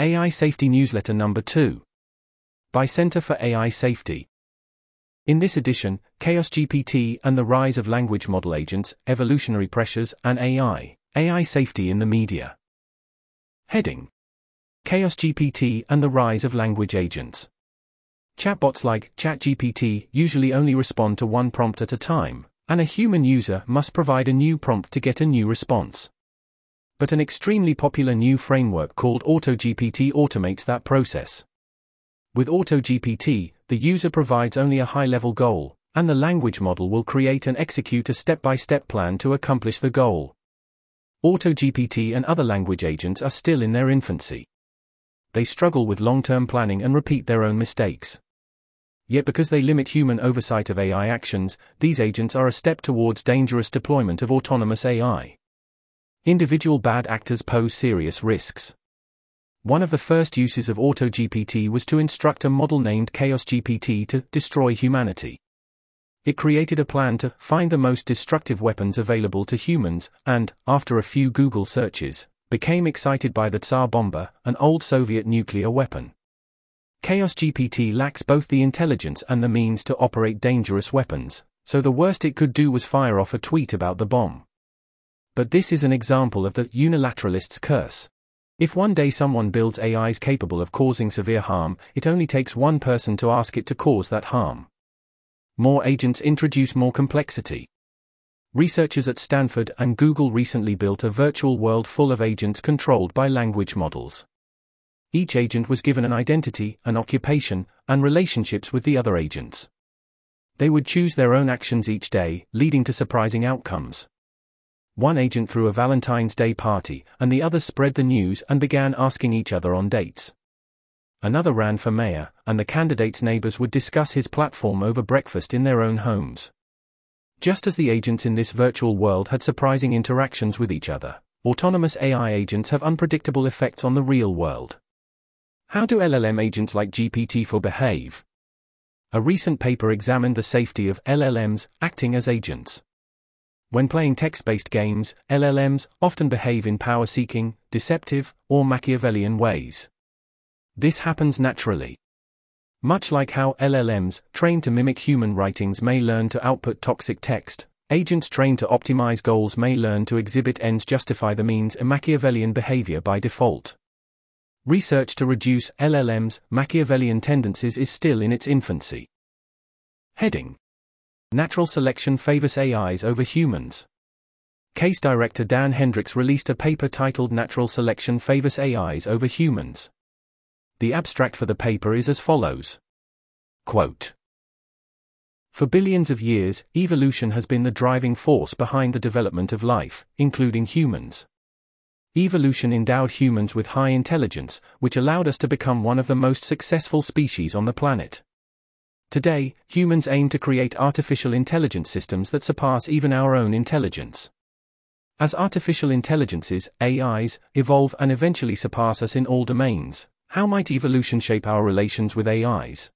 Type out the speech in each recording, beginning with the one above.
AI Safety Newsletter Number 2. By Center for AI Safety. In this edition, Chaos GPT and the Rise of Language Model Agents, Evolutionary Pressures, and AI, AI Safety in the Media. Heading Chaos GPT and the Rise of Language Agents. Chatbots like ChatGPT usually only respond to one prompt at a time, and a human user must provide a new prompt to get a new response but an extremely popular new framework called AutoGPT automates that process. With AutoGPT, the user provides only a high level goal, and the language model will create and execute a step by step plan to accomplish the goal. AutoGPT and other language agents are still in their infancy. They struggle with long term planning and repeat their own mistakes. Yet, because they limit human oversight of AI actions, these agents are a step towards dangerous deployment of autonomous AI. Individual bad actors pose serious risks. One of the first uses of AutoGPT was to instruct a model named ChaosGPT to destroy humanity. It created a plan to find the most destructive weapons available to humans, and, after a few Google searches, became excited by the Tsar Bomba, an old Soviet nuclear weapon. ChaosGPT lacks both the intelligence and the means to operate dangerous weapons, so the worst it could do was fire off a tweet about the bomb. But this is an example of the unilateralist's curse. If one day someone builds AIs capable of causing severe harm, it only takes one person to ask it to cause that harm. More agents introduce more complexity. Researchers at Stanford and Google recently built a virtual world full of agents controlled by language models. Each agent was given an identity, an occupation, and relationships with the other agents. They would choose their own actions each day, leading to surprising outcomes. One agent threw a Valentine's Day party, and the others spread the news and began asking each other on dates. Another ran for mayor, and the candidate's neighbors would discuss his platform over breakfast in their own homes. Just as the agents in this virtual world had surprising interactions with each other, autonomous AI agents have unpredictable effects on the real world. How do LLM agents like GPT-4 behave? A recent paper examined the safety of LLMs acting as agents. When playing text based games, LLMs often behave in power seeking, deceptive, or Machiavellian ways. This happens naturally. Much like how LLMs, trained to mimic human writings, may learn to output toxic text, agents trained to optimize goals may learn to exhibit ends justify the means a Machiavellian behavior by default. Research to reduce LLMs' Machiavellian tendencies is still in its infancy. Heading Natural selection favors AIs over humans. CAIS director Dan Hendrycks released a paper titled Natural Selection Favors AIs Over Humans. The abstract for the paper is as follows Quote, For billions of years, evolution has been the driving force behind the development of life, including humans. Evolution endowed humans with high intelligence, which allowed us to become one of the most successful species on the planet. Today, humans aim to create artificial intelligence systems that surpass even our own intelligence. As artificial intelligences, AIs, evolve and eventually surpass us in all domains, how might evolution shape our relations with AIs?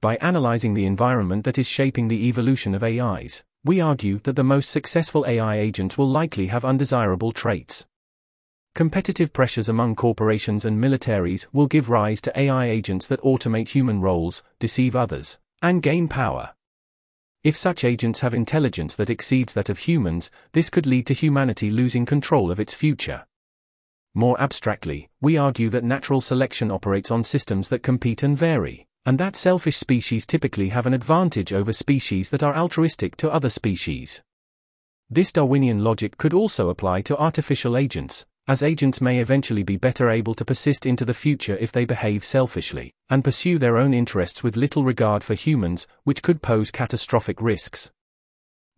By analyzing the environment that is shaping the evolution of AIs, we argue that the most successful AI agents will likely have undesirable traits. Competitive pressures among corporations and militaries will give rise to AI agents that automate human roles, deceive others, and gain power. If such agents have intelligence that exceeds that of humans, this could lead to humanity losing control of its future. More abstractly, we argue that natural selection operates on systems that compete and vary, and that selfish species typically have an advantage over species that are altruistic to other species. This Darwinian logic could also apply to artificial agents, as agents may eventually be better able to persist into the future if they behave selfishly, and pursue their own interests with little regard for humans, which could pose catastrophic risks.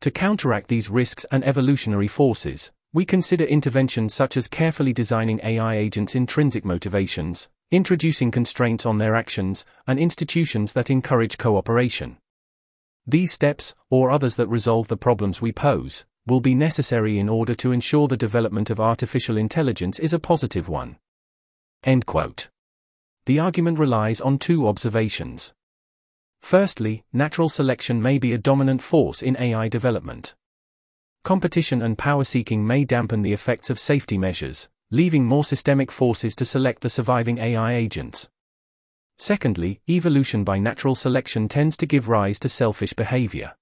To counteract these risks and evolutionary forces, we consider interventions such as carefully designing AI agents' intrinsic motivations, introducing constraints on their actions, and institutions that encourage cooperation. These steps, or others that resolve the problems we pose, will be necessary in order to ensure the development of artificial intelligence is a positive one. End quote. The argument relies on two observations. Firstly, natural selection may be a dominant force in AI development. Competition and power seeking may dampen the effects of safety measures, leaving more systemic forces to select the surviving AI agents. Secondly, evolution by natural selection tends to give rise to selfish behavior.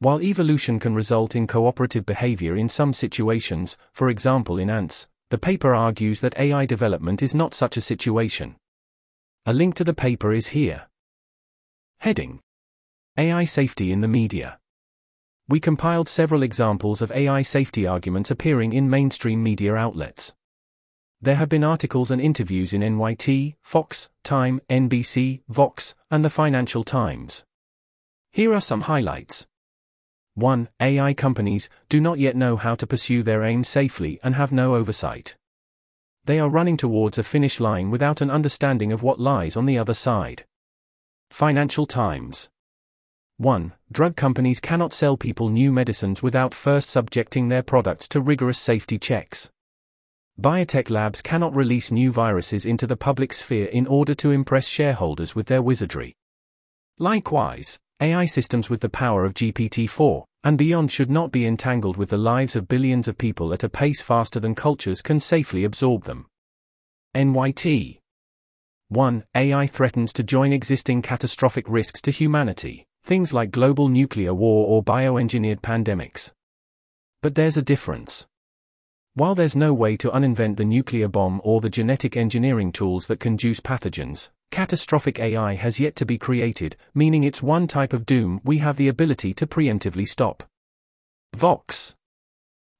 While evolution can result in cooperative behavior in some situations, for example in ants, the paper argues that AI development is not such a situation. A link to the paper is here. Heading AI Safety in the Media. We compiled several examples of AI safety arguments appearing in mainstream media outlets. There have been articles and interviews in NYT, Fox, Time, NBC, Vox, and the Financial Times. Here are some highlights. 1. AI companies do not yet know how to pursue their aim safely and have no oversight. They are running towards a finish line without an understanding of what lies on the other side. Financial Times 1. Drug companies cannot sell people new medicines without first subjecting their products to rigorous safety checks. Biotech labs cannot release new viruses into the public sphere in order to impress shareholders with their wizardry. Likewise, AI systems with the power of GPT 4 and beyond should not be entangled with the lives of billions of people at a pace faster than cultures can safely absorb them. NYT 1. AI threatens to join existing catastrophic risks to humanity, things like global nuclear war or bioengineered pandemics. But there's a difference. While there's no way to uninvent the nuclear bomb or the genetic engineering tools that can juice pathogens, catastrophic AI has yet to be created, meaning it's one type of doom we have the ability to preemptively stop. Vox.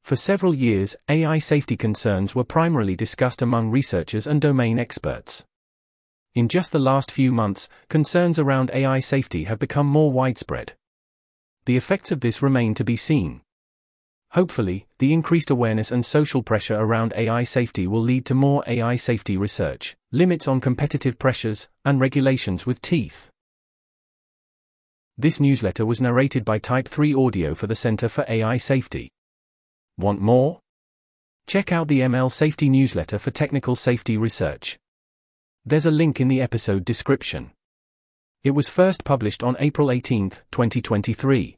For several years, AI safety concerns were primarily discussed among researchers and domain experts. In just the last few months, concerns around AI safety have become more widespread. The effects of this remain to be seen. Hopefully, the increased awareness and social pressure around AI safety will lead to more AI safety research, limits on competitive pressures, and regulations with teeth. This newsletter was narrated by Type 3 Audio for the Center for AI Safety. Want more? Check out the ML Safety newsletter for technical safety research. There's a link in the episode description. It was first published on April 18, 2023.